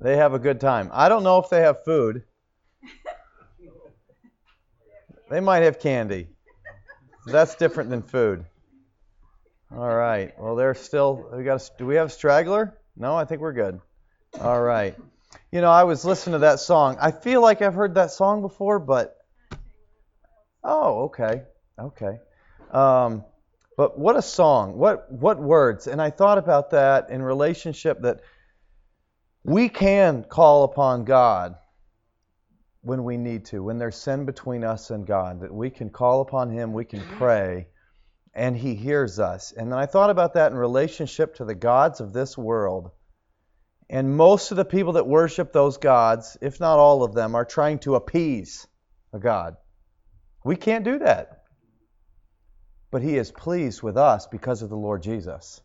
They have a good time. I don't know if they have food. They might have candy. That's different than food. All right. Well, they're still. We got. A, do we have straggler? No, I think we're good. All right. You know, I was listening to that song. I feel like I've heard that song before, but oh, okay, okay. Um, but what a song! What what words? And I thought about that in relationship that we can call upon God when we need to, when there's sin between us and God, that we can call upon Him, we can mm-hmm. pray, and He hears us. And then I thought about that in relationship to the gods of this world. And most of the people that worship those gods, if not all of them, are trying to appease a God. We can't do that. But He is pleased with us because of the Lord Jesus.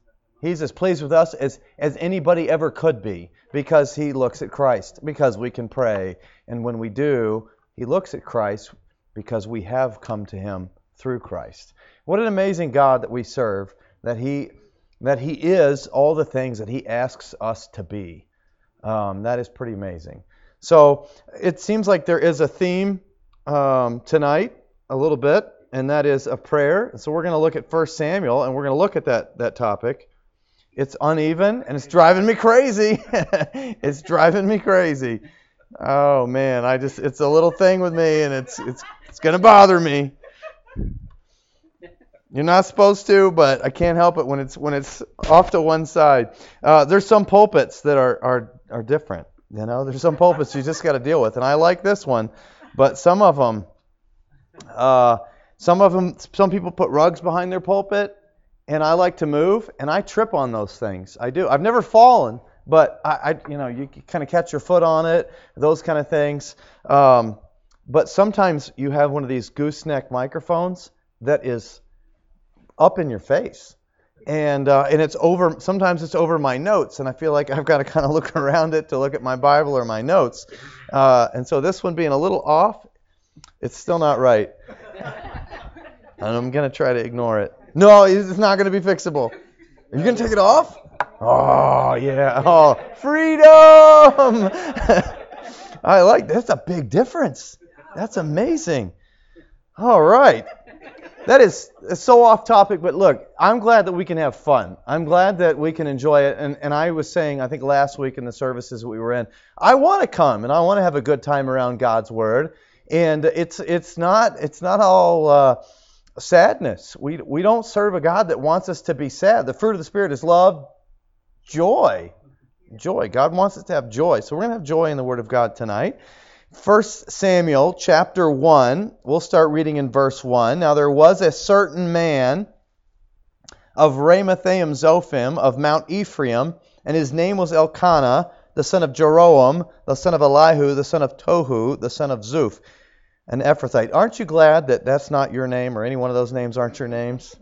He's as pleased with us as, as anybody ever could be because he looks at Christ, because we can pray. And when we do, he looks at Christ because we have come to him through Christ. What an amazing God that we serve, that he, that he is all the things that he asks us to be. Um, that is pretty amazing. So it seems like there is a theme um, tonight, a little bit, and that is a prayer. So we're going to look at 1 Samuel, and we're going to look at that, that topic. It's uneven and it's driving me crazy. it's driving me crazy. Oh man, I just it's a little thing with me and it's it's it's going to bother me. You're not supposed to, but I can't help it when it's when it's off to one side. Uh, there's some pulpits that are are are different. You know, there's some pulpits you just got to deal with, and I like this one, but some of them, uh, some of them, some people put rugs behind their pulpit, and I like to move, and I trip on those things. I do. I've never fallen, but I, I you know, you kind of catch your foot on it, those kind of things. Um, but sometimes you have one of these gooseneck microphones that is up in your face, and uh, and it's over. Sometimes it's over my notes, and I feel like I've got to kind of look around it to look at my Bible or my notes. Uh, and so this one being a little off, it's still not right, and I'm gonna try to ignore it. No, it's not going to be fixable. Are you going to take it off? Oh, yeah. Oh, freedom. I like that's a big difference. That's amazing. All right. That is so off topic, but look, I'm glad that we can have fun. I'm glad that we can enjoy it. And, and I was saying, I think last week in the services we were in, I want to come and I want to have a good time around God's Word. And it's it's not it's not all uh, sadness. We, we don't serve a God that wants us to be sad. The fruit of the Spirit is love, joy. Joy. God wants us to have joy. So we're going to have joy in the Word of God tonight. 1 Samuel chapter 1, we'll start reading in verse 1. Now there was a certain man of Ramathaim Zophim of Mount Ephraim, and his name was Elkanah, the son of Jeroham, the son of Elihu, the son of Tohu, the son of Zuph an Ephrathite. Aren't you glad that that's not your name or any one of those names aren't your names?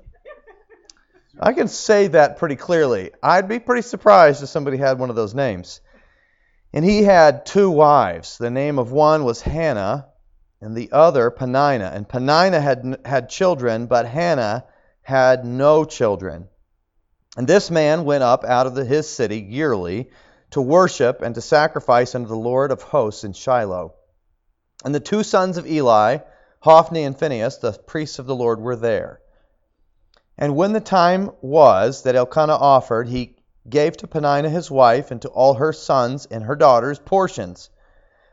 I can say that pretty clearly. I'd be pretty surprised if somebody had one of those names. And he had two wives. The name of one was Hannah, and the other Peninnah. And Peninnah had had children, but Hannah had no children. And this man went up out of the, his city yearly to worship and to sacrifice unto the Lord of hosts in Shiloh. And the two sons of Eli, Hophni and Phinehas, the priests of the Lord, were there. And when the time was that Elkanah offered, he gave to Peninnah his wife and to all her sons and her daughters portions.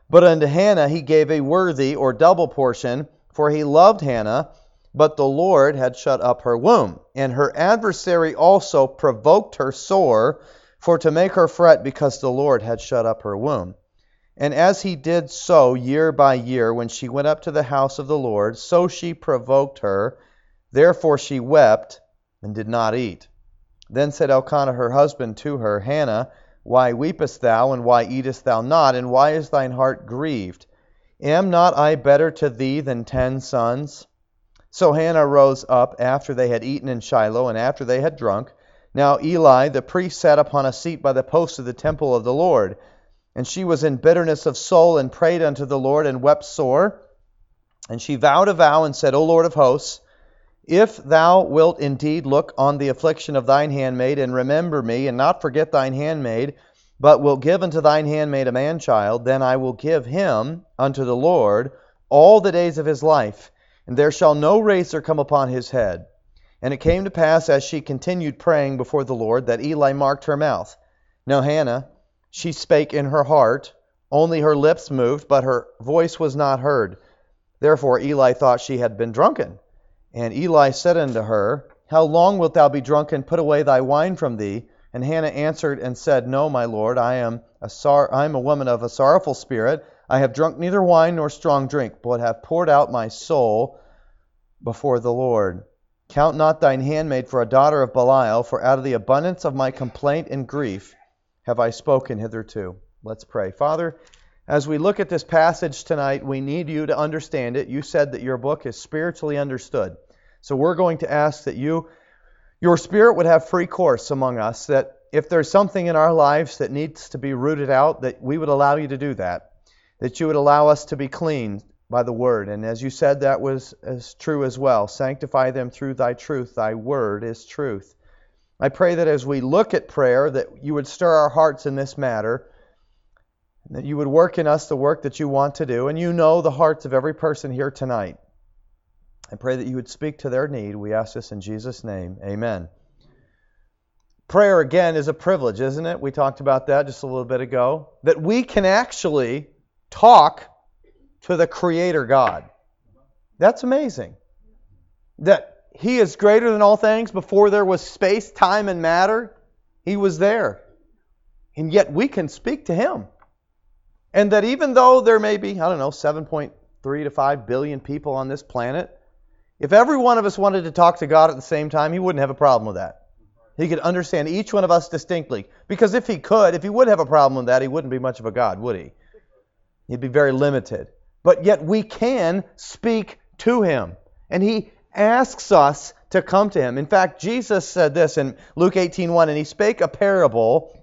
But unto Hannah he gave a worthy or double portion, for he loved Hannah, but the Lord had shut up her womb. And her adversary also provoked her sore, for to make her fret because the Lord had shut up her womb. And as he did so year by year, when she went up to the house of the Lord, so she provoked her. Therefore she wept and did not eat. Then said Elkanah her husband to her, Hannah, why weepest thou, and why eatest thou not, and why is thine heart grieved? Am not I better to thee than ten sons? So Hannah rose up after they had eaten in Shiloh, and after they had drunk. Now Eli the priest sat upon a seat by the post of the temple of the Lord. And she was in bitterness of soul and prayed unto the Lord and wept sore. And she vowed a vow and said, O Lord of hosts, if thou wilt indeed look on the affliction of thine handmaid and remember me and not forget thine handmaid, but wilt give unto thine handmaid a man child, then I will give him unto the Lord all the days of his life, and there shall no razor come upon his head. And it came to pass, as she continued praying before the Lord, that Eli marked her mouth. Now Hannah, she spake in her heart, only her lips moved, but her voice was not heard. Therefore Eli thought she had been drunken. And Eli said unto her, How long wilt thou be drunken? Put away thy wine from thee. And Hannah answered and said, No, my lord, I am a sor- I am a woman of a sorrowful spirit. I have drunk neither wine nor strong drink, but have poured out my soul before the Lord. Count not thine handmaid for a daughter of Belial, for out of the abundance of my complaint and grief have I spoken hitherto. Let's pray. Father, as we look at this passage tonight, we need you to understand it. You said that your book is spiritually understood. So we're going to ask that you, your spirit would have free course among us, that if there's something in our lives that needs to be rooted out, that we would allow you to do that, that you would allow us to be clean by the word. And as you said, that was as true as well. Sanctify them through thy truth. Thy word is truth. I pray that as we look at prayer, that you would stir our hearts in this matter that you would work in us the work that you want to do, and you know the hearts of every person here tonight. I pray that you would speak to their need. We ask this in Jesus' name. Amen. Prayer, again, is a privilege, isn't it? We talked about that just a little bit ago. That we can actually talk to the Creator God. That's amazing. That He is greater than all things. Before there was space, time, and matter, He was there. And yet we can speak to Him. And that even though there may be, I don't know, 7.3 to 5 billion people on this planet, if every one of us wanted to talk to God at the same time, he wouldn't have a problem with that. He could understand each one of us distinctly. Because if he could, if he would have a problem with that, he wouldn't be much of a God, would he? He'd be very limited. But yet we can speak to him. And he asks us to come to him. In fact, Jesus said this in Luke 18:1, and he spake a parable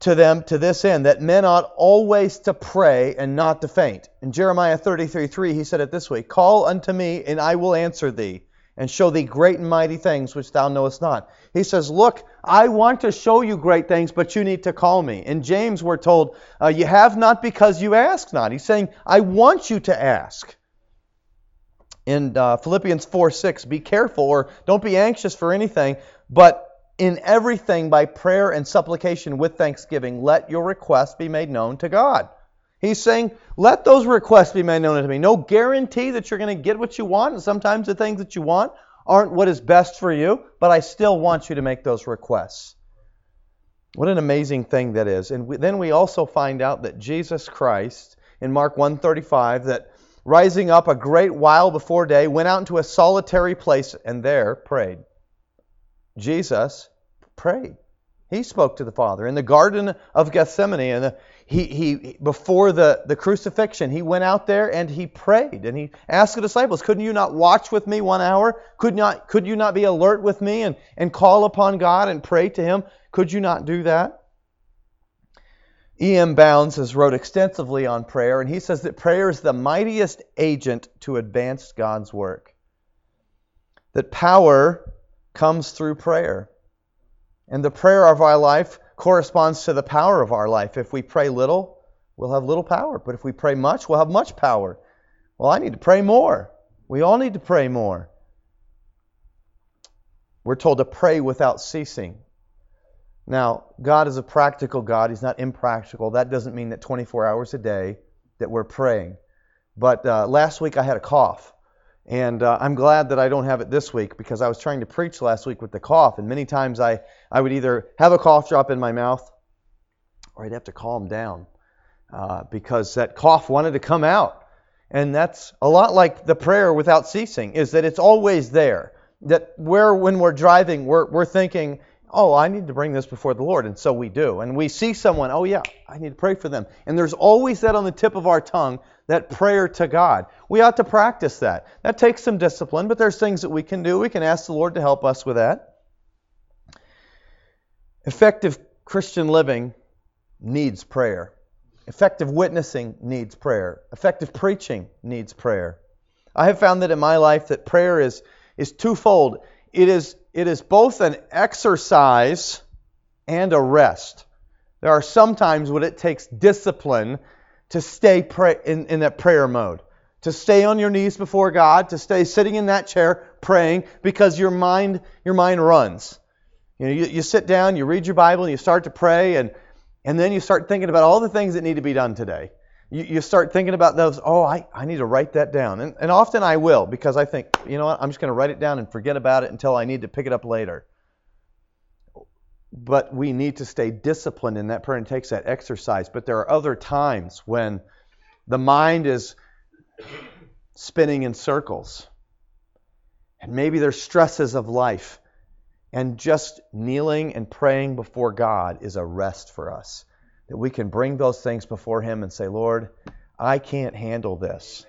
to them to this end, that men ought always to pray and not to faint. In Jeremiah 33 3, he said it this way Call unto me, and I will answer thee, and show thee great and mighty things which thou knowest not. He says, Look, I want to show you great things, but you need to call me. In James, we're told, uh, You have not because you ask not. He's saying, I want you to ask. In uh, Philippians 4 6, be careful or don't be anxious for anything, but in everything by prayer and supplication with thanksgiving, let your requests be made known to God. He's saying, let those requests be made known to me. No guarantee that you're going to get what you want, and sometimes the things that you want aren't what is best for you, but I still want you to make those requests. What an amazing thing that is. And we, then we also find out that Jesus Christ, in Mark 135, that rising up a great while before day, went out into a solitary place and there prayed. Jesus prayed. He spoke to the Father in the Garden of Gethsemane, and he, he before the, the crucifixion, he went out there and he prayed, and he asked the disciples, "Couldn't you not watch with me one hour? Could not could you not be alert with me and, and call upon God and pray to Him? Could you not do that?" E.M. Bounds has wrote extensively on prayer, and he says that prayer is the mightiest agent to advance God's work. That power comes through prayer. And the prayer of our life corresponds to the power of our life. If we pray little, we'll have little power. But if we pray much, we'll have much power. Well, I need to pray more. We all need to pray more. We're told to pray without ceasing. Now, God is a practical God. He's not impractical. That doesn't mean that 24 hours a day that we're praying. But uh, last week I had a cough. And uh, I'm glad that I don't have it this week because I was trying to preach last week with the cough, and many times I, I would either have a cough drop in my mouth or I'd have to calm down uh, because that cough wanted to come out. And that's a lot like the prayer without ceasing, is that it's always there. That where when we're driving, we're, we're thinking, oh, I need to bring this before the Lord. And so we do. And we see someone, oh, yeah, I need to pray for them. And there's always that on the tip of our tongue that prayer to God. We ought to practice that. That takes some discipline, but there's things that we can do. We can ask the Lord to help us with that. Effective Christian living needs prayer. Effective witnessing needs prayer. Effective preaching needs prayer. I have found that in my life that prayer is, is twofold. It is, it is both an exercise and a rest. There are some times when it takes discipline to stay pray, in, in that prayer mode, to stay on your knees before God, to stay sitting in that chair praying because your mind your mind runs. You know, you, you sit down, you read your Bible, and you start to pray, and and then you start thinking about all the things that need to be done today. You, you start thinking about those, oh, I, I need to write that down. And, and often I will because I think, you know what, I'm just going to write it down and forget about it until I need to pick it up later. But we need to stay disciplined in that prayer and takes that exercise. But there are other times when the mind is spinning in circles. And maybe there's stresses of life. And just kneeling and praying before God is a rest for us. That we can bring those things before Him and say, Lord, I can't handle this.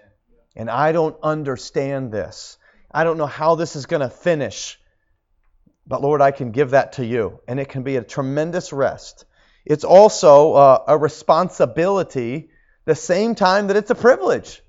And I don't understand this. I don't know how this is going to finish. But Lord, I can give that to you. And it can be a tremendous rest. It's also uh, a responsibility the same time that it's a privilege.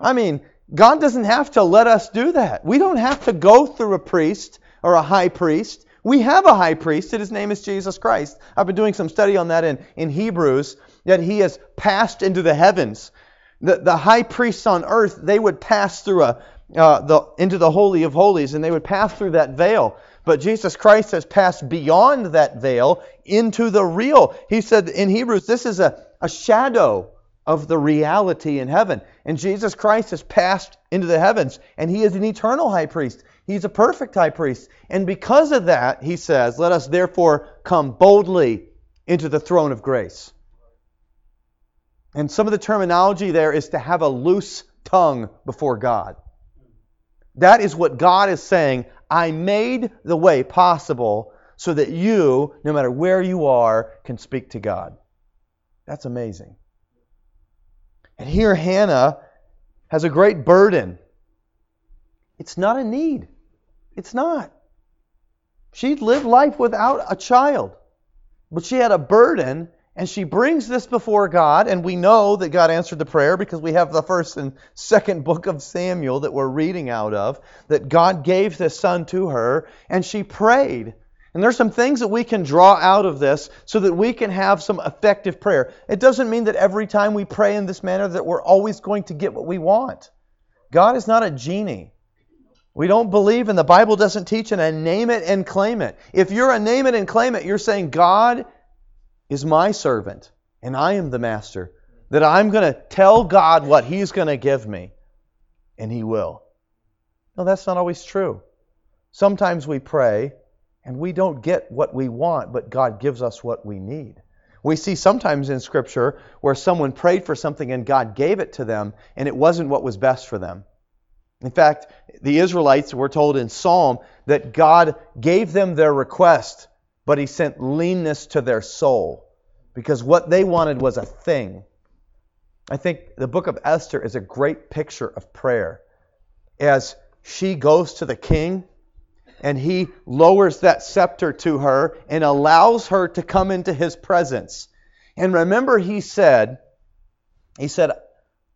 I mean, God doesn't have to let us do that. We don't have to go through a priest or a high priest. We have a high priest, and his name is Jesus Christ. I've been doing some study on that in, in Hebrews, that he has passed into the heavens. The, the high priests on earth, they would pass through a, uh, the, into the Holy of Holies, and they would pass through that veil. But Jesus Christ has passed beyond that veil into the real. He said in Hebrews, this is a, a shadow of the reality in heaven. And Jesus Christ has passed into the heavens, and he is an eternal high priest. He's a perfect high priest. And because of that, he says, let us therefore come boldly into the throne of grace. And some of the terminology there is to have a loose tongue before God. That is what God is saying. I made the way possible so that you, no matter where you are, can speak to God. That's amazing. And here Hannah has a great burden. It's not a need. It's not. She'd lived life without a child, but she had a burden, and she brings this before God, and we know that God answered the prayer because we have the first and second book of Samuel that we're reading out of, that God gave this son to her, and she prayed. And there's some things that we can draw out of this so that we can have some effective prayer. It doesn't mean that every time we pray in this manner that we're always going to get what we want. God is not a genie. We don't believe and the Bible doesn't teach in a name it and claim it. If you're a name it and claim it, you're saying God is my servant and I am the master. That I'm going to tell God what he's going to give me and he will. No, that's not always true. Sometimes we pray and we don't get what we want, but God gives us what we need. We see sometimes in Scripture where someone prayed for something and God gave it to them, and it wasn't what was best for them. In fact, the Israelites were told in Psalm that God gave them their request, but He sent leanness to their soul because what they wanted was a thing. I think the book of Esther is a great picture of prayer. As she goes to the king and he lowers that scepter to her and allows her to come into his presence. And remember, he said, he said,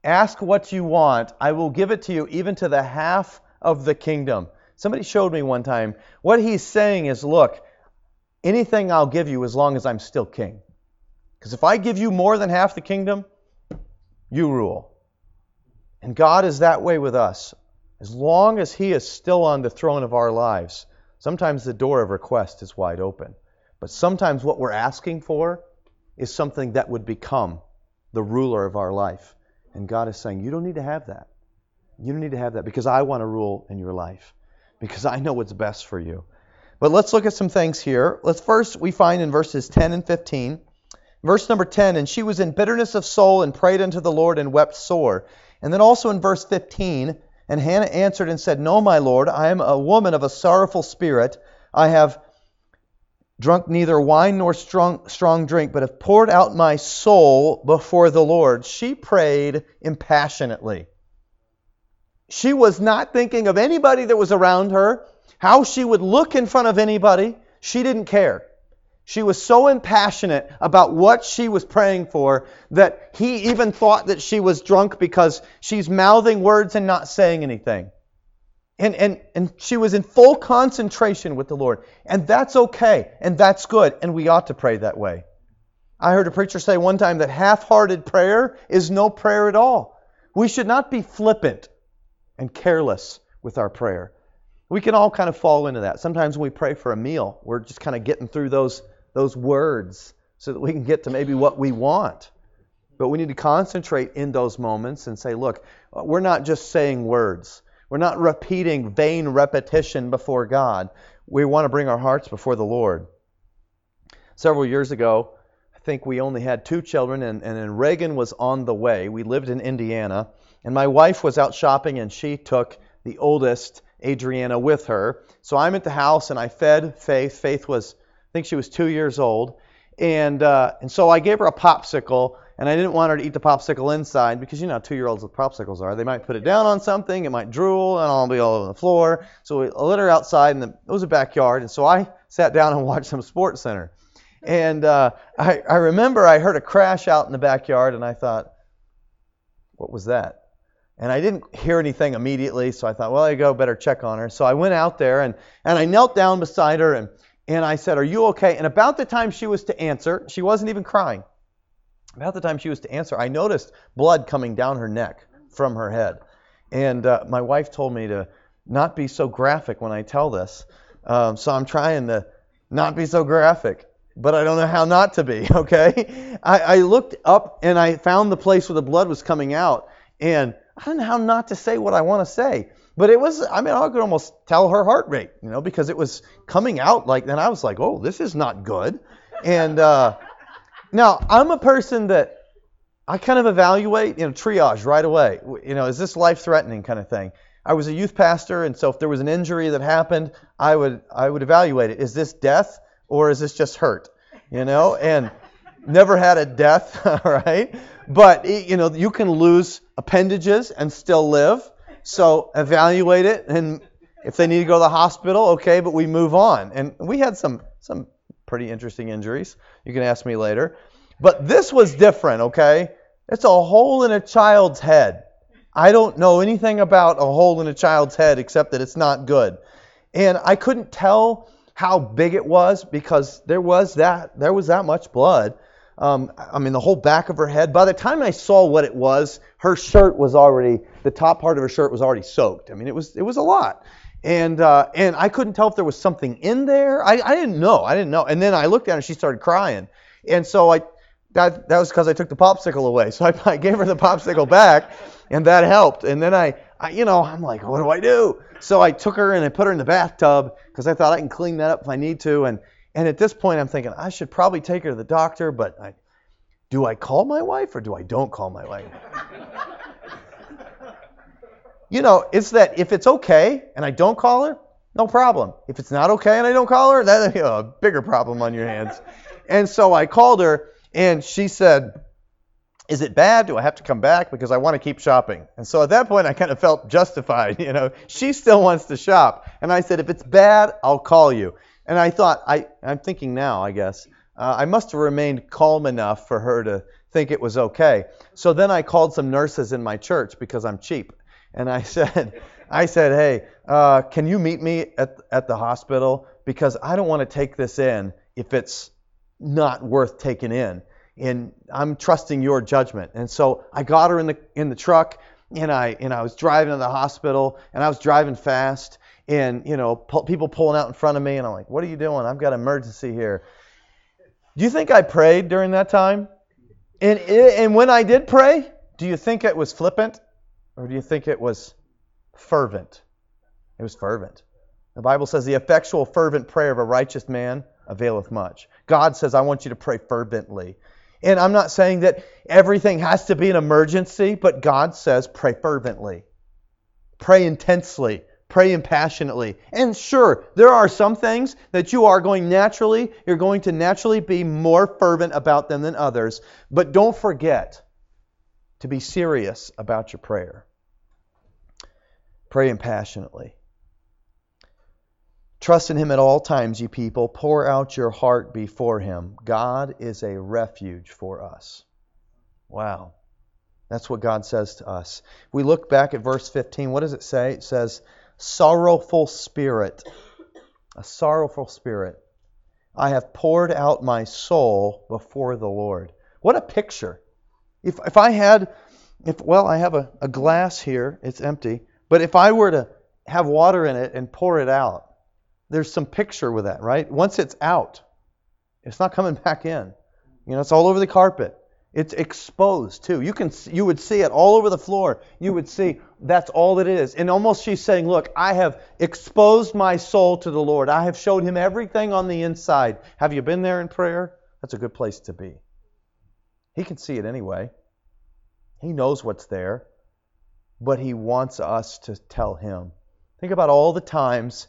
Ask what you want, I will give it to you, even to the half of the kingdom. Somebody showed me one time. What he's saying is, look, anything I'll give you as long as I'm still king. Because if I give you more than half the kingdom, you rule. And God is that way with us. As long as He is still on the throne of our lives, sometimes the door of request is wide open. But sometimes what we're asking for is something that would become the ruler of our life. And God is saying, You don't need to have that. You don't need to have that because I want to rule in your life, because I know what's best for you. But let's look at some things here. Let's first, we find in verses 10 and 15. Verse number 10, and she was in bitterness of soul and prayed unto the Lord and wept sore. And then also in verse 15, and Hannah answered and said, No, my lord, I am a woman of a sorrowful spirit. I have drunk neither wine nor strong, strong drink, but have poured out my soul before the Lord. She prayed impassionately. She was not thinking of anybody that was around her, how she would look in front of anybody. She didn't care. She was so impassionate about what she was praying for that he even thought that she was drunk because she's mouthing words and not saying anything. And, and, and she was in full concentration with the Lord. And that's okay. And that's good. And we ought to pray that way. I heard a preacher say one time that half hearted prayer is no prayer at all. We should not be flippant and careless with our prayer. We can all kind of fall into that. Sometimes when we pray for a meal, we're just kind of getting through those, those words so that we can get to maybe what we want. But we need to concentrate in those moments and say, look, we're not just saying words. We're not repeating vain repetition before God. We want to bring our hearts before the Lord. Several years ago, I think we only had two children, and, and Reagan was on the way. We lived in Indiana, and my wife was out shopping, and she took the oldest, Adriana, with her. So I'm at the house, and I fed Faith. Faith was, think she was two years old. And, uh, and so I gave her a popsicle and I didn't want her to eat the popsicle inside because you know how two-year-olds with popsicles are. They might put it down on something, it might drool, and I'll be all over the floor. So we let her outside, and it was a backyard. And so I sat down and watched some SportsCenter. And uh, I, I remember I heard a crash out in the backyard, and I thought, what was that? And I didn't hear anything immediately, so I thought, well, I go, better check on her. So I went out there and, and I knelt down beside her and, and I said, Are you okay? And about the time she was to answer, she wasn't even crying. About the time she was to answer, I noticed blood coming down her neck from her head. And uh, my wife told me to not be so graphic when I tell this. Um, so I'm trying to not be so graphic, but I don't know how not to be, okay? I, I looked up and I found the place where the blood was coming out, and I don't know how not to say what I want to say. But it was, I mean, I could almost tell her heart rate, you know, because it was coming out like, then I was like, oh, this is not good. And, uh, now, I'm a person that I kind of evaluate, you know, triage right away. You know, is this life threatening kind of thing? I was a youth pastor, and so if there was an injury that happened, I would I would evaluate it. Is this death or is this just hurt? You know, and never had a death, right? But you know, you can lose appendages and still live. So evaluate it, and if they need to go to the hospital, okay, but we move on. And we had some some pretty interesting injuries. You can ask me later. But this was different, okay? It's a hole in a child's head. I don't know anything about a hole in a child's head except that it's not good. And I couldn't tell how big it was because there was that there was that much blood. Um, I mean, the whole back of her head. By the time I saw what it was, her shirt was already the top part of her shirt was already soaked. I mean, it was it was a lot and uh, and I couldn't tell if there was something in there. I, I didn't know. I didn't know. And then I looked at her and she started crying. And so I that that was because I took the popsicle away. So I, I gave her the popsicle back, and that helped. And then I, I you know I'm like, what do I do? So I took her and I put her in the bathtub because I thought I can clean that up if I need to. And and at this point I'm thinking I should probably take her to the doctor, but I, do I call my wife or do I don't call my wife? you know, it's that if it's okay and I don't call her, no problem. If it's not okay and I don't call her, that's you know, a bigger problem on your hands. And so I called her and she said, is it bad? Do I have to come back? Because I want to keep shopping. And so at that point, I kind of felt justified. You know, she still wants to shop. And I said, if it's bad, I'll call you. And I thought, I, I'm thinking now, I guess, uh, I must have remained calm enough for her to think it was okay. So then I called some nurses in my church because I'm cheap and I said, I said, hey, uh, can you meet me at at the hospital because I don't want to take this in if it's not worth taking in, and I'm trusting your judgment. And so I got her in the in the truck, and I and I was driving to the hospital, and I was driving fast, and you know pu- people pulling out in front of me, and I'm like, what are you doing? I've got an emergency here. Do you think I prayed during that time? And and when I did pray, do you think it was flippant? Or do you think it was fervent? It was fervent. The Bible says the effectual, fervent prayer of a righteous man availeth much. God says, I want you to pray fervently. And I'm not saying that everything has to be an emergency, but God says, pray fervently. Pray intensely. Pray impassionately. And sure, there are some things that you are going naturally, you're going to naturally be more fervent about them than others. But don't forget to be serious about your prayer. Pray passionately. Trust in Him at all times, you people. Pour out your heart before Him. God is a refuge for us. Wow. That's what God says to us. we look back at verse 15. What does it say? It says, sorrowful spirit. A sorrowful spirit. I have poured out my soul before the Lord. What a picture. If, if I had, if well, I have a, a glass here, it's empty, but if I were to have water in it and pour it out, there's some picture with that, right? Once it's out, it's not coming back in. You know, it's all over the carpet. It's exposed too. You can you would see it all over the floor. You would see that's all it is. And almost she's saying, "Look, I have exposed my soul to the Lord. I have showed him everything on the inside. Have you been there in prayer? That's a good place to be. He can see it anyway. He knows what's there, but he wants us to tell him. Think about all the times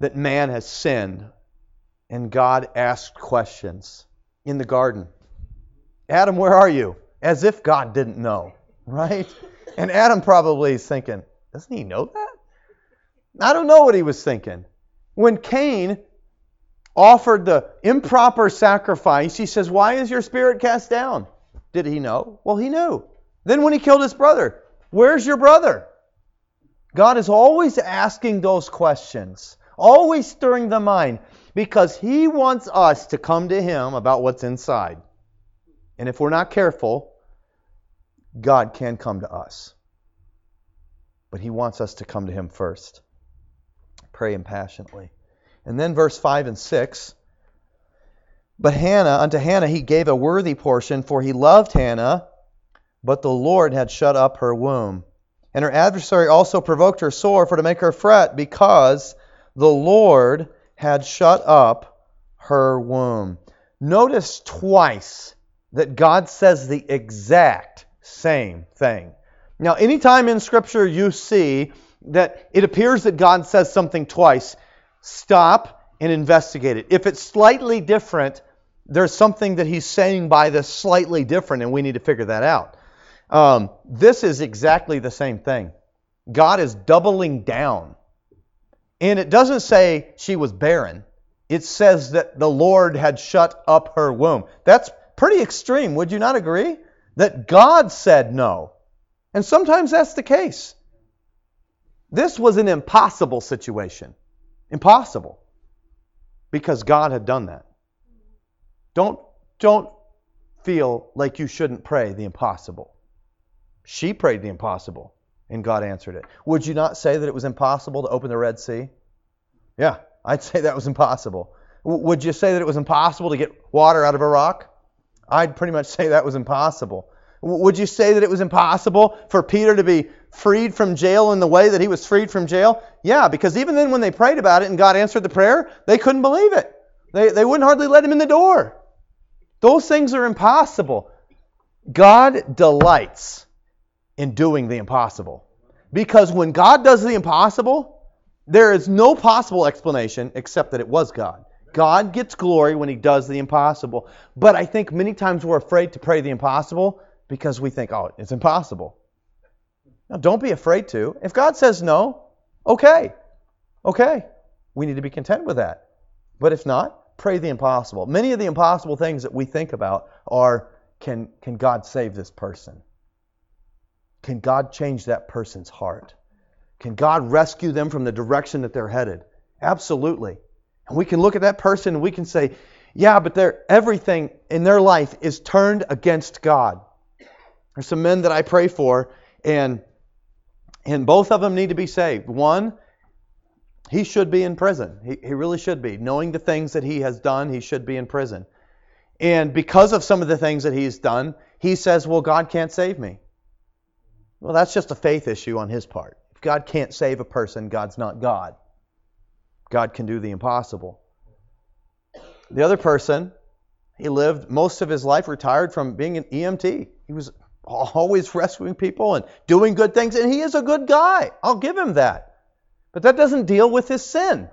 that man has sinned and God asked questions in the garden. Adam, where are you? As if God didn't know, right? And Adam probably is thinking, doesn't he know that? I don't know what he was thinking. When Cain offered the improper sacrifice, he says, Why is your spirit cast down? Did he know? Well, he knew. Then when he killed his brother, Where's your brother? God is always asking those questions, always stirring the mind, because he wants us to come to him about what's inside. And if we're not careful, God can come to us. But He wants us to come to Him first. Pray Him passionately. And then verse 5 and 6. But Hannah, unto Hannah he gave a worthy portion, for he loved Hannah, but the Lord had shut up her womb. And her adversary also provoked her sore for to make her fret, because the Lord had shut up her womb. Notice twice that God says the exact same thing. Now, anytime in Scripture you see that it appears that God says something twice, stop and investigate it. If it's slightly different, there's something that he's saying by this slightly different, and we need to figure that out. Um, this is exactly the same thing. God is doubling down. And it doesn't say she was barren, it says that the Lord had shut up her womb. That's pretty extreme, would you not agree? That God said no. And sometimes that's the case. This was an impossible situation. Impossible. Because God had done that. Don't, don't feel like you shouldn't pray the impossible. She prayed the impossible, and God answered it. Would you not say that it was impossible to open the Red Sea? Yeah, I'd say that was impossible. W- would you say that it was impossible to get water out of a rock? I'd pretty much say that was impossible. Would you say that it was impossible for Peter to be freed from jail in the way that he was freed from jail? Yeah, because even then when they prayed about it and God answered the prayer, they couldn't believe it. They, they wouldn't hardly let him in the door. Those things are impossible. God delights in doing the impossible. Because when God does the impossible, there is no possible explanation except that it was God. God gets glory when He does the impossible. But I think many times we're afraid to pray the impossible because we think, oh, it's impossible. Now, don't be afraid to. If God says no, okay. Okay. We need to be content with that. But if not, pray the impossible. Many of the impossible things that we think about are can, can God save this person? Can God change that person's heart? Can God rescue them from the direction that they're headed? Absolutely. And we can look at that person and we can say, yeah, but everything in their life is turned against God. There's some men that I pray for, and and both of them need to be saved. One, he should be in prison. He, he really should be. Knowing the things that he has done, he should be in prison. And because of some of the things that he's done, he says, Well, God can't save me. Well, that's just a faith issue on his part. If God can't save a person, God's not God. God can do the impossible. The other person, he lived most of his life retired from being an EMT. He was always rescuing people and doing good things, and he is a good guy. I'll give him that. But that doesn't deal with his sin.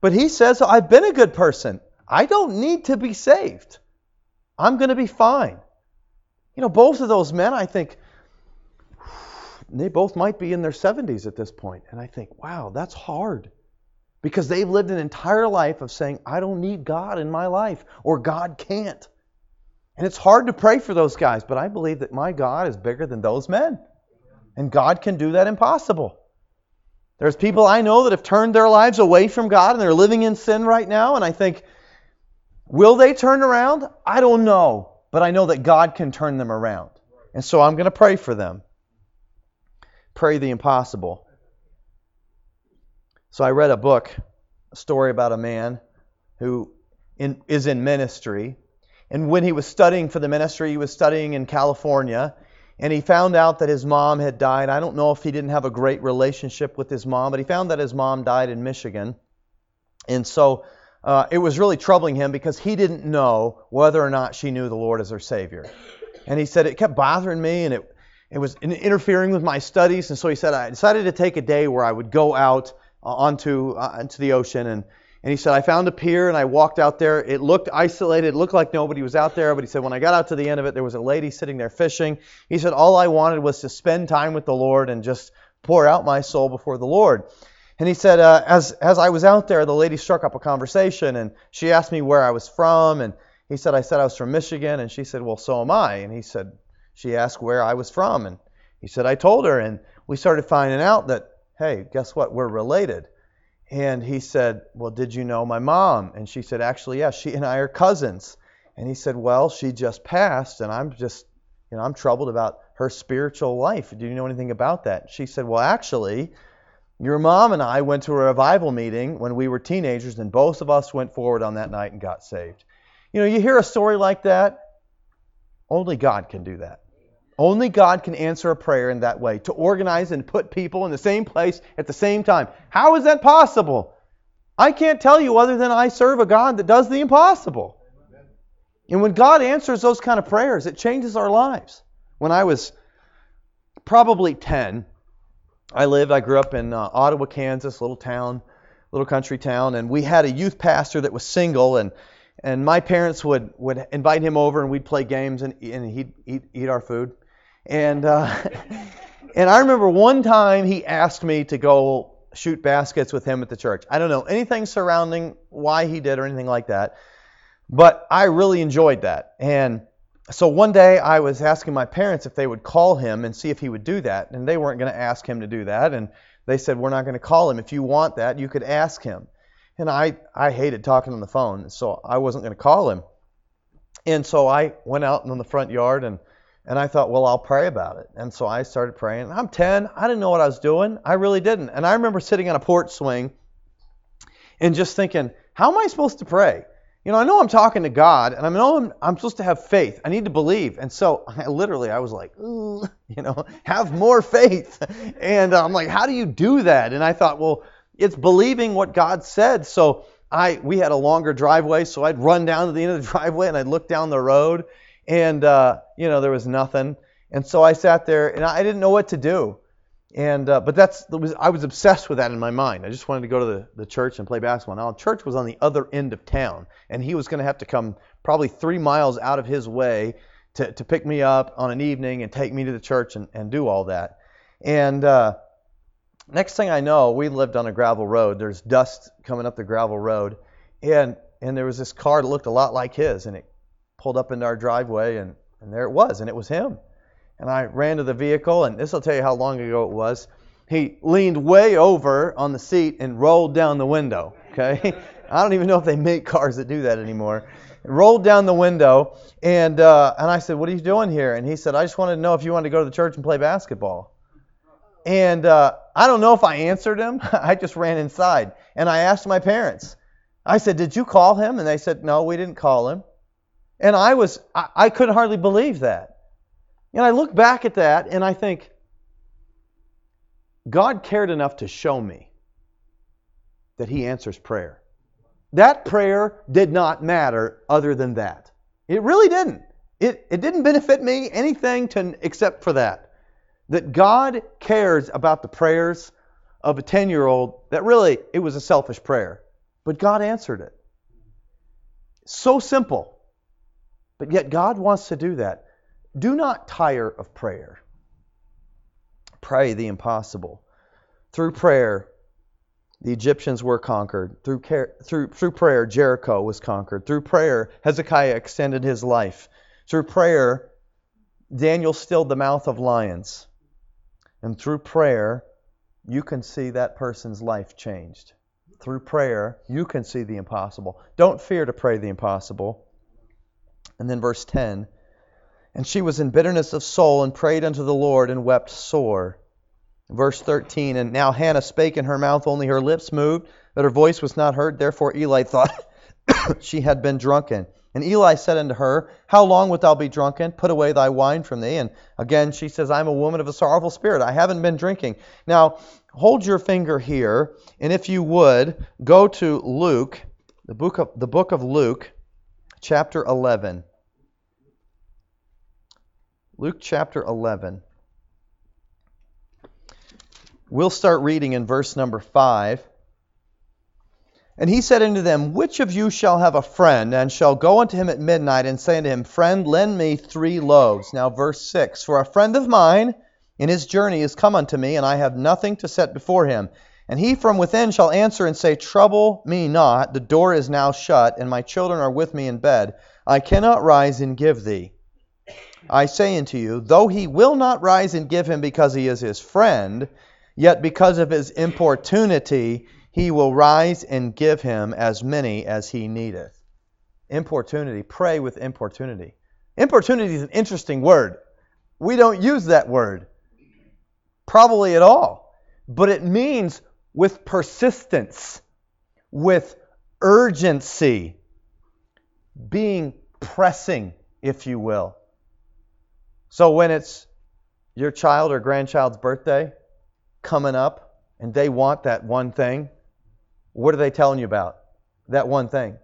But he says, I've been a good person. I don't need to be saved. I'm going to be fine. You know, both of those men, I think, they both might be in their 70s at this point. And I think, wow, that's hard. Because they've lived an entire life of saying, I don't need God in my life, or God can't. And it's hard to pray for those guys, but I believe that my God is bigger than those men. And God can do that impossible. There's people I know that have turned their lives away from God and they're living in sin right now, and I think, will they turn around? I don't know, but I know that God can turn them around. And so I'm going to pray for them. Pray the impossible. So I read a book, a story about a man who in, is in ministry. And when he was studying for the ministry, he was studying in California. And he found out that his mom had died. I don't know if he didn't have a great relationship with his mom, but he found that his mom died in Michigan. And so uh, it was really troubling him because he didn't know whether or not she knew the Lord as her Savior. And he said, It kept bothering me and it, it was interfering with my studies. And so he said, I decided to take a day where I would go out uh, onto, uh, into the ocean and and he said, I found a pier and I walked out there. It looked isolated. It looked like nobody was out there. But he said, when I got out to the end of it, there was a lady sitting there fishing. He said, all I wanted was to spend time with the Lord and just pour out my soul before the Lord. And he said, uh, as, as I was out there, the lady struck up a conversation and she asked me where I was from. And he said, I said I was from Michigan. And she said, well, so am I. And he said, she asked where I was from. And he said, I told her. And we started finding out that, hey, guess what? We're related. And he said, Well, did you know my mom? And she said, Actually, yes, she and I are cousins. And he said, Well, she just passed, and I'm just, you know, I'm troubled about her spiritual life. Do you know anything about that? She said, Well, actually, your mom and I went to a revival meeting when we were teenagers, and both of us went forward on that night and got saved. You know, you hear a story like that, only God can do that. Only God can answer a prayer in that way, to organize and put people in the same place at the same time. How is that possible? I can't tell you other than I serve a God that does the impossible. And when God answers those kind of prayers, it changes our lives. When I was probably 10, I lived, I grew up in uh, Ottawa, Kansas, little town, little country town, and we had a youth pastor that was single, and and my parents would would invite him over, and we'd play games, and, and he'd eat, eat our food. And uh, and I remember one time he asked me to go shoot baskets with him at the church. I don't know anything surrounding why he did or anything like that, but I really enjoyed that. And so one day I was asking my parents if they would call him and see if he would do that, and they weren't going to ask him to do that. And they said, "We're not going to call him. If you want that, you could ask him." And I I hated talking on the phone, so I wasn't going to call him. And so I went out in the front yard and and I thought, well, I'll pray about it. And so I started praying. I'm 10. I didn't know what I was doing. I really didn't. And I remember sitting on a porch swing and just thinking, how am I supposed to pray? You know, I know I'm talking to God, and I know I'm, I'm supposed to have faith. I need to believe. And so I literally, I was like, you know, have more faith. And uh, I'm like, how do you do that? And I thought, well, it's believing what God said. So I, we had a longer driveway, so I'd run down to the end of the driveway and I'd look down the road and uh, you know there was nothing. And so I sat there and I didn't know what to do. And uh, but that's was I was obsessed with that in my mind. I just wanted to go to the, the church and play basketball. Now the church was on the other end of town, and he was going to have to come probably three miles out of his way to, to pick me up on an evening and take me to the church and, and do all that. And uh, next thing I know, we lived on a gravel road. There's dust coming up the gravel road, and and there was this car that looked a lot like his, and it pulled up into our driveway, and, and there it was, and it was him. And I ran to the vehicle, and this will tell you how long ago it was. He leaned way over on the seat and rolled down the window. Okay, I don't even know if they make cars that do that anymore. Rolled down the window, and uh, and I said, "What are you doing here?" And he said, "I just wanted to know if you wanted to go to the church and play basketball." And uh, I don't know if I answered him. I just ran inside, and I asked my parents. I said, "Did you call him?" And they said, "No, we didn't call him." And I was, I, I couldn't hardly believe that. And I look back at that and I think, God cared enough to show me that He answers prayer. That prayer did not matter other than that. It really didn't. It, it didn't benefit me anything to, except for that. That God cares about the prayers of a 10 year old, that really, it was a selfish prayer. But God answered it. So simple. But yet God wants to do that. Do not tire of prayer. Pray the impossible. Through prayer, the Egyptians were conquered. Through, through, through prayer, Jericho was conquered. Through prayer, Hezekiah extended his life. Through prayer, Daniel stilled the mouth of lions. And through prayer, you can see that person's life changed. Through prayer, you can see the impossible. Don't fear to pray the impossible. And then verse 10 And she was in bitterness of soul and prayed unto the Lord and wept sore. Verse 13 And now Hannah spake in her mouth, only her lips moved, but her voice was not heard. Therefore Eli thought she had been drunken. And Eli said unto her, How long wilt thou be drunken? Put away thy wine from thee. And again she says, I'm a woman of a sorrowful spirit. I haven't been drinking. Now, hold your finger here, and if you would, go to Luke, the book of, the book of Luke, chapter 11. Luke chapter 11. We'll start reading in verse number 5. And he said unto them, Which of you shall have a friend, and shall go unto him at midnight, and say unto him, Friend, lend me three loaves? Now, verse 6 For a friend of mine in his journey is come unto me, and I have nothing to set before him. And he from within shall answer and say, Trouble me not, the door is now shut, and my children are with me in bed. I cannot rise and give thee. I say unto you, though he will not rise and give him because he is his friend, yet because of his importunity, he will rise and give him as many as he needeth. Importunity. Pray with importunity. Importunity is an interesting word. We don't use that word probably at all, but it means with persistence, with urgency, being pressing, if you will. So when it's your child or grandchild's birthday coming up and they want that one thing, what are they telling you about? That one thing.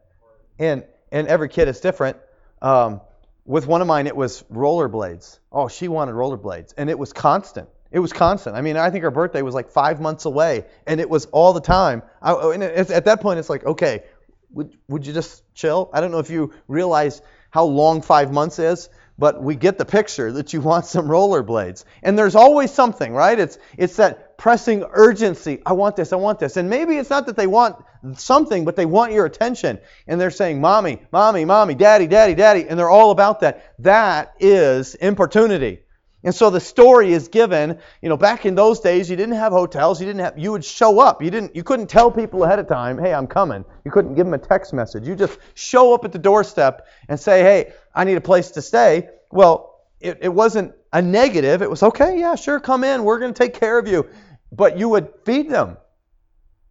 And and every kid is different. Um, with one of mine, it was rollerblades. Oh, she wanted rollerblades, and it was constant. It was constant. I mean, I think her birthday was like five months away, and it was all the time. I, oh, and at that point, it's like, okay, would would you just chill? I don't know if you realize how long five months is, but we get the picture that you want some rollerblades. And there's always something, right? It's it's that pressing urgency. I want this, I want this. And maybe it's not that they want something, but they want your attention. And they're saying, Mommy, Mommy, Mommy, Daddy, Daddy, Daddy. And they're all about that. That is importunity. And so the story is given, you know, back in those days you didn't have hotels, you didn't have you would show up. You didn't you couldn't tell people ahead of time, "Hey, I'm coming." You couldn't give them a text message. You just show up at the doorstep and say, "Hey, I need a place to stay." Well, it, it wasn't a negative. It was, "Okay, yeah, sure, come in. We're going to take care of you." But you would feed them.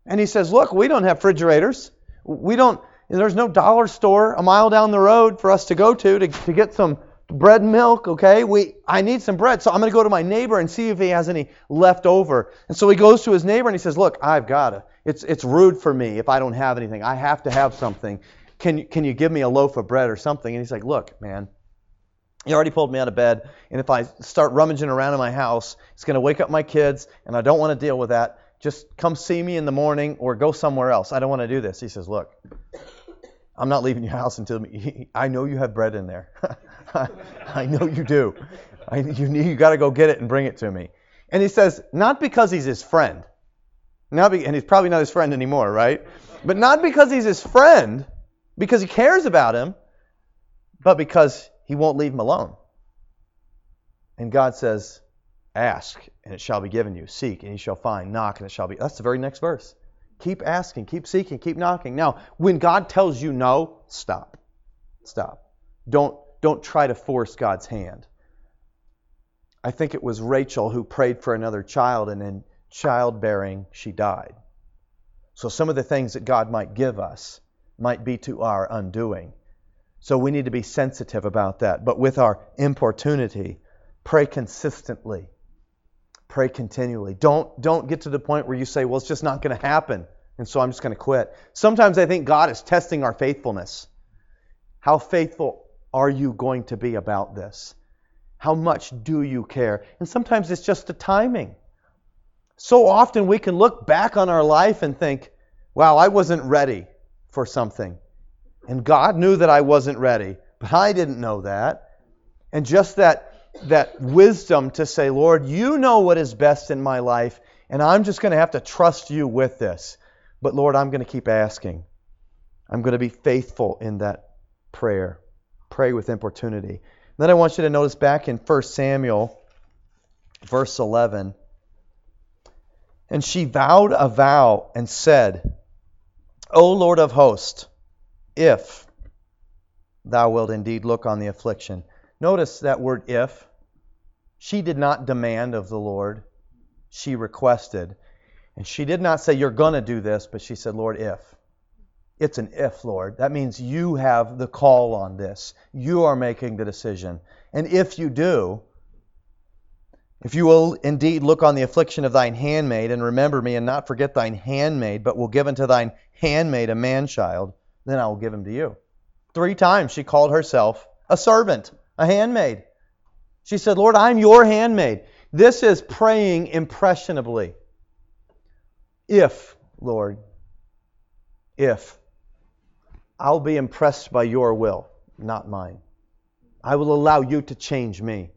And he says, "Look, we don't have refrigerators. We don't there's no dollar store a mile down the road for us to go to to, to get some bread and milk, okay? We I need some bread. So I'm going to go to my neighbor and see if he has any left over. And so he goes to his neighbor and he says, "Look, I've got to. It's it's rude for me if I don't have anything. I have to have something. Can can you give me a loaf of bread or something?" And he's like, "Look, man, you already pulled me out of bed, and if I start rummaging around in my house, it's going to wake up my kids, and I don't want to deal with that. Just come see me in the morning or go somewhere else. I don't want to do this." He says, "Look, I'm not leaving your house until I know you have bread in there. I know you do. I, you you got to go get it and bring it to me. And he says, not because he's his friend, not be, and he's probably not his friend anymore, right? But not because he's his friend, because he cares about him, but because he won't leave him alone. And God says, ask and it shall be given you. Seek and you shall find. Knock and it shall be. That's the very next verse. Keep asking, keep seeking, keep knocking. Now, when God tells you no, stop. Stop. Don't don't try to force God's hand. I think it was Rachel who prayed for another child, and in childbearing, she died. So some of the things that God might give us might be to our undoing. So we need to be sensitive about that. But with our importunity, pray consistently. Pray continually. Don't, don't get to the point where you say, well, it's just not going to happen, and so I'm just going to quit. Sometimes I think God is testing our faithfulness. How faithful are you going to be about this? How much do you care? And sometimes it's just the timing. So often we can look back on our life and think, wow, I wasn't ready for something. And God knew that I wasn't ready, but I didn't know that. And just that that wisdom to say, Lord, you know what is best in my life, and I'm just going to have to trust you with this. But Lord, I'm going to keep asking. I'm going to be faithful in that prayer pray with importunity. Then I want you to notice back in 1 Samuel, verse 11. And she vowed a vow and said, O Lord of hosts, if thou wilt indeed look on the affliction. Notice that word if. She did not demand of the Lord, she requested. And she did not say, You're going to do this, but she said, Lord, if. It's an if, Lord. That means you have the call on this. You are making the decision. And if you do, if you will indeed look on the affliction of thine handmaid, and remember me, and not forget thine handmaid, but will give unto thine handmaid a man child, then I will give him to you. Three times she called herself a servant, a handmaid. She said, Lord, I'm your handmaid. This is praying impressionably. If, Lord, if I'll be impressed by your will, not mine. I will allow you to change me.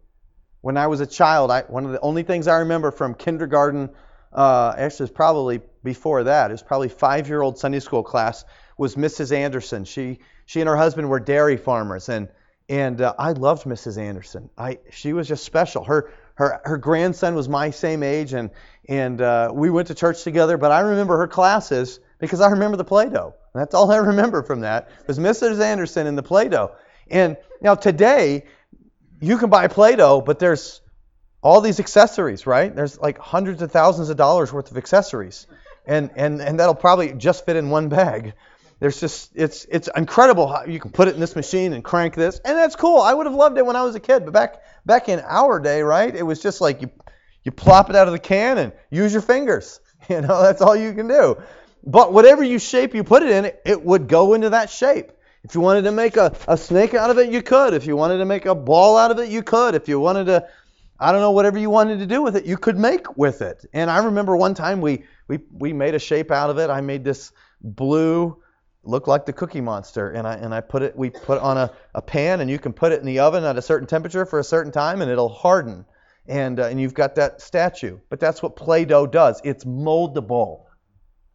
When I was a child, I, one of the only things I remember from kindergarten, uh, actually, it's probably before that, it was probably five year old Sunday school class, was Mrs. Anderson. She, she and her husband were dairy farmers, and, and uh, I loved Mrs. Anderson. I, she was just special. Her, her, her grandson was my same age, and, and uh, we went to church together, but I remember her classes because I remember the Play Doh. That's all I remember from that was Mrs. Anderson and the Play Doh. And now today, you can buy Play Doh, but there's all these accessories, right? There's like hundreds of thousands of dollars worth of accessories. And, and, and that'll probably just fit in one bag. There's just it's it's incredible how you can put it in this machine and crank this, and that's cool. I would have loved it when I was a kid, but back back in our day, right? It was just like you you plop it out of the can and use your fingers. You know, that's all you can do. But whatever you shape you put it in, it would go into that shape. If you wanted to make a, a snake out of it, you could. If you wanted to make a ball out of it, you could. If you wanted to, I don't know, whatever you wanted to do with it, you could make with it. And I remember one time we, we, we made a shape out of it. I made this blue, looked like the Cookie Monster, and I, and I put it, we put it on a, a pan, and you can put it in the oven at a certain temperature for a certain time, and it'll harden. And, uh, and you've got that statue. But that's what Play Doh does. It's moldable.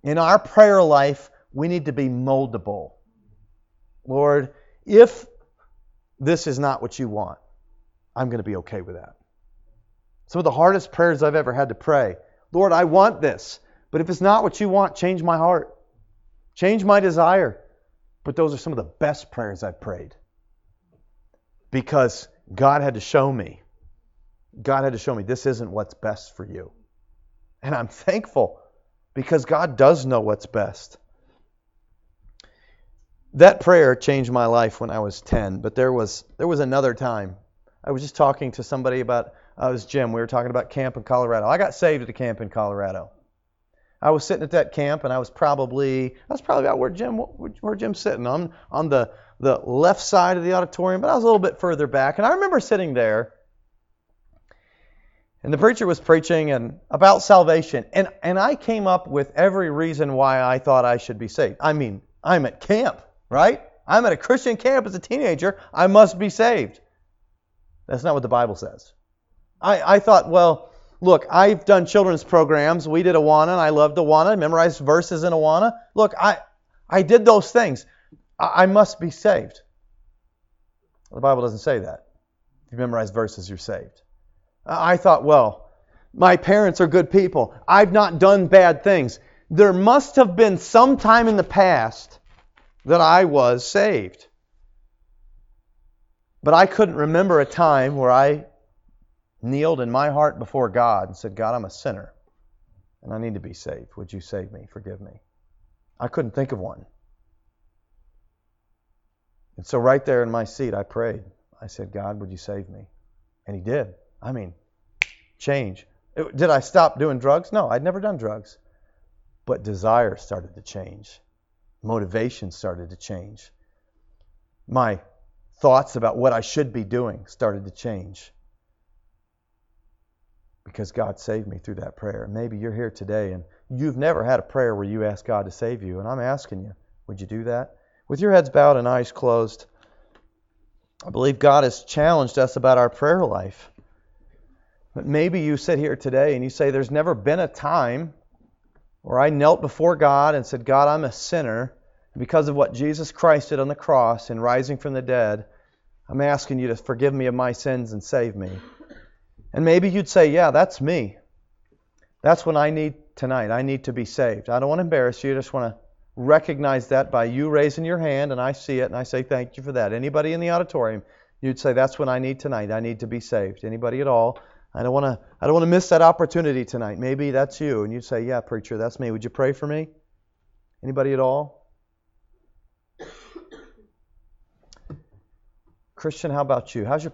In our prayer life, we need to be moldable. Lord, if this is not what you want, I'm going to be okay with that. Some of the hardest prayers I've ever had to pray. Lord, I want this, but if it's not what you want, change my heart. Change my desire. But those are some of the best prayers I've prayed. Because God had to show me. God had to show me this isn't what's best for you. And I'm thankful because God does know what's best. That prayer changed my life when I was 10, but there was there was another time. I was just talking to somebody about uh, I was Jim. We were talking about camp in Colorado. I got saved at a camp in Colorado. I was sitting at that camp, and I was probably I was probably about where Jim where Jim's sitting on on the the left side of the auditorium, but I was a little bit further back. And I remember sitting there, and the preacher was preaching and about salvation. And, and I came up with every reason why I thought I should be saved. I mean, I'm at camp, right? I'm at a Christian camp as a teenager. I must be saved. That's not what the Bible says. I, I thought, well, look, I've done children's programs. We did Awana, and I loved Awana. I memorized verses in Awana. Look, I, I did those things. I, I must be saved. The Bible doesn't say that. If you memorize verses, you're saved. I thought, well, my parents are good people. I've not done bad things. There must have been some time in the past that I was saved. But I couldn't remember a time where I kneeled in my heart before God and said, God, I'm a sinner and I need to be saved. Would you save me? Forgive me. I couldn't think of one. And so, right there in my seat, I prayed. I said, God, would you save me? And He did. I mean, change. Did I stop doing drugs? No, I'd never done drugs. But desire started to change. Motivation started to change. My thoughts about what I should be doing started to change. Because God saved me through that prayer. Maybe you're here today and you've never had a prayer where you asked God to save you. And I'm asking you, would you do that? With your heads bowed and eyes closed, I believe God has challenged us about our prayer life. But maybe you sit here today and you say, There's never been a time where I knelt before God and said, God, I'm a sinner. And because of what Jesus Christ did on the cross and rising from the dead, I'm asking you to forgive me of my sins and save me. And maybe you'd say, Yeah, that's me. That's when I need tonight. I need to be saved. I don't want to embarrass you. I just want to recognize that by you raising your hand, and I see it, and I say thank you for that. Anybody in the auditorium, you'd say that's what I need tonight. I need to be saved. Anybody at all? I don't want to. I don't want to miss that opportunity tonight. Maybe that's you, and you'd say, "Yeah, preacher, that's me. Would you pray for me?" Anybody at all? Christian, how about you? How's your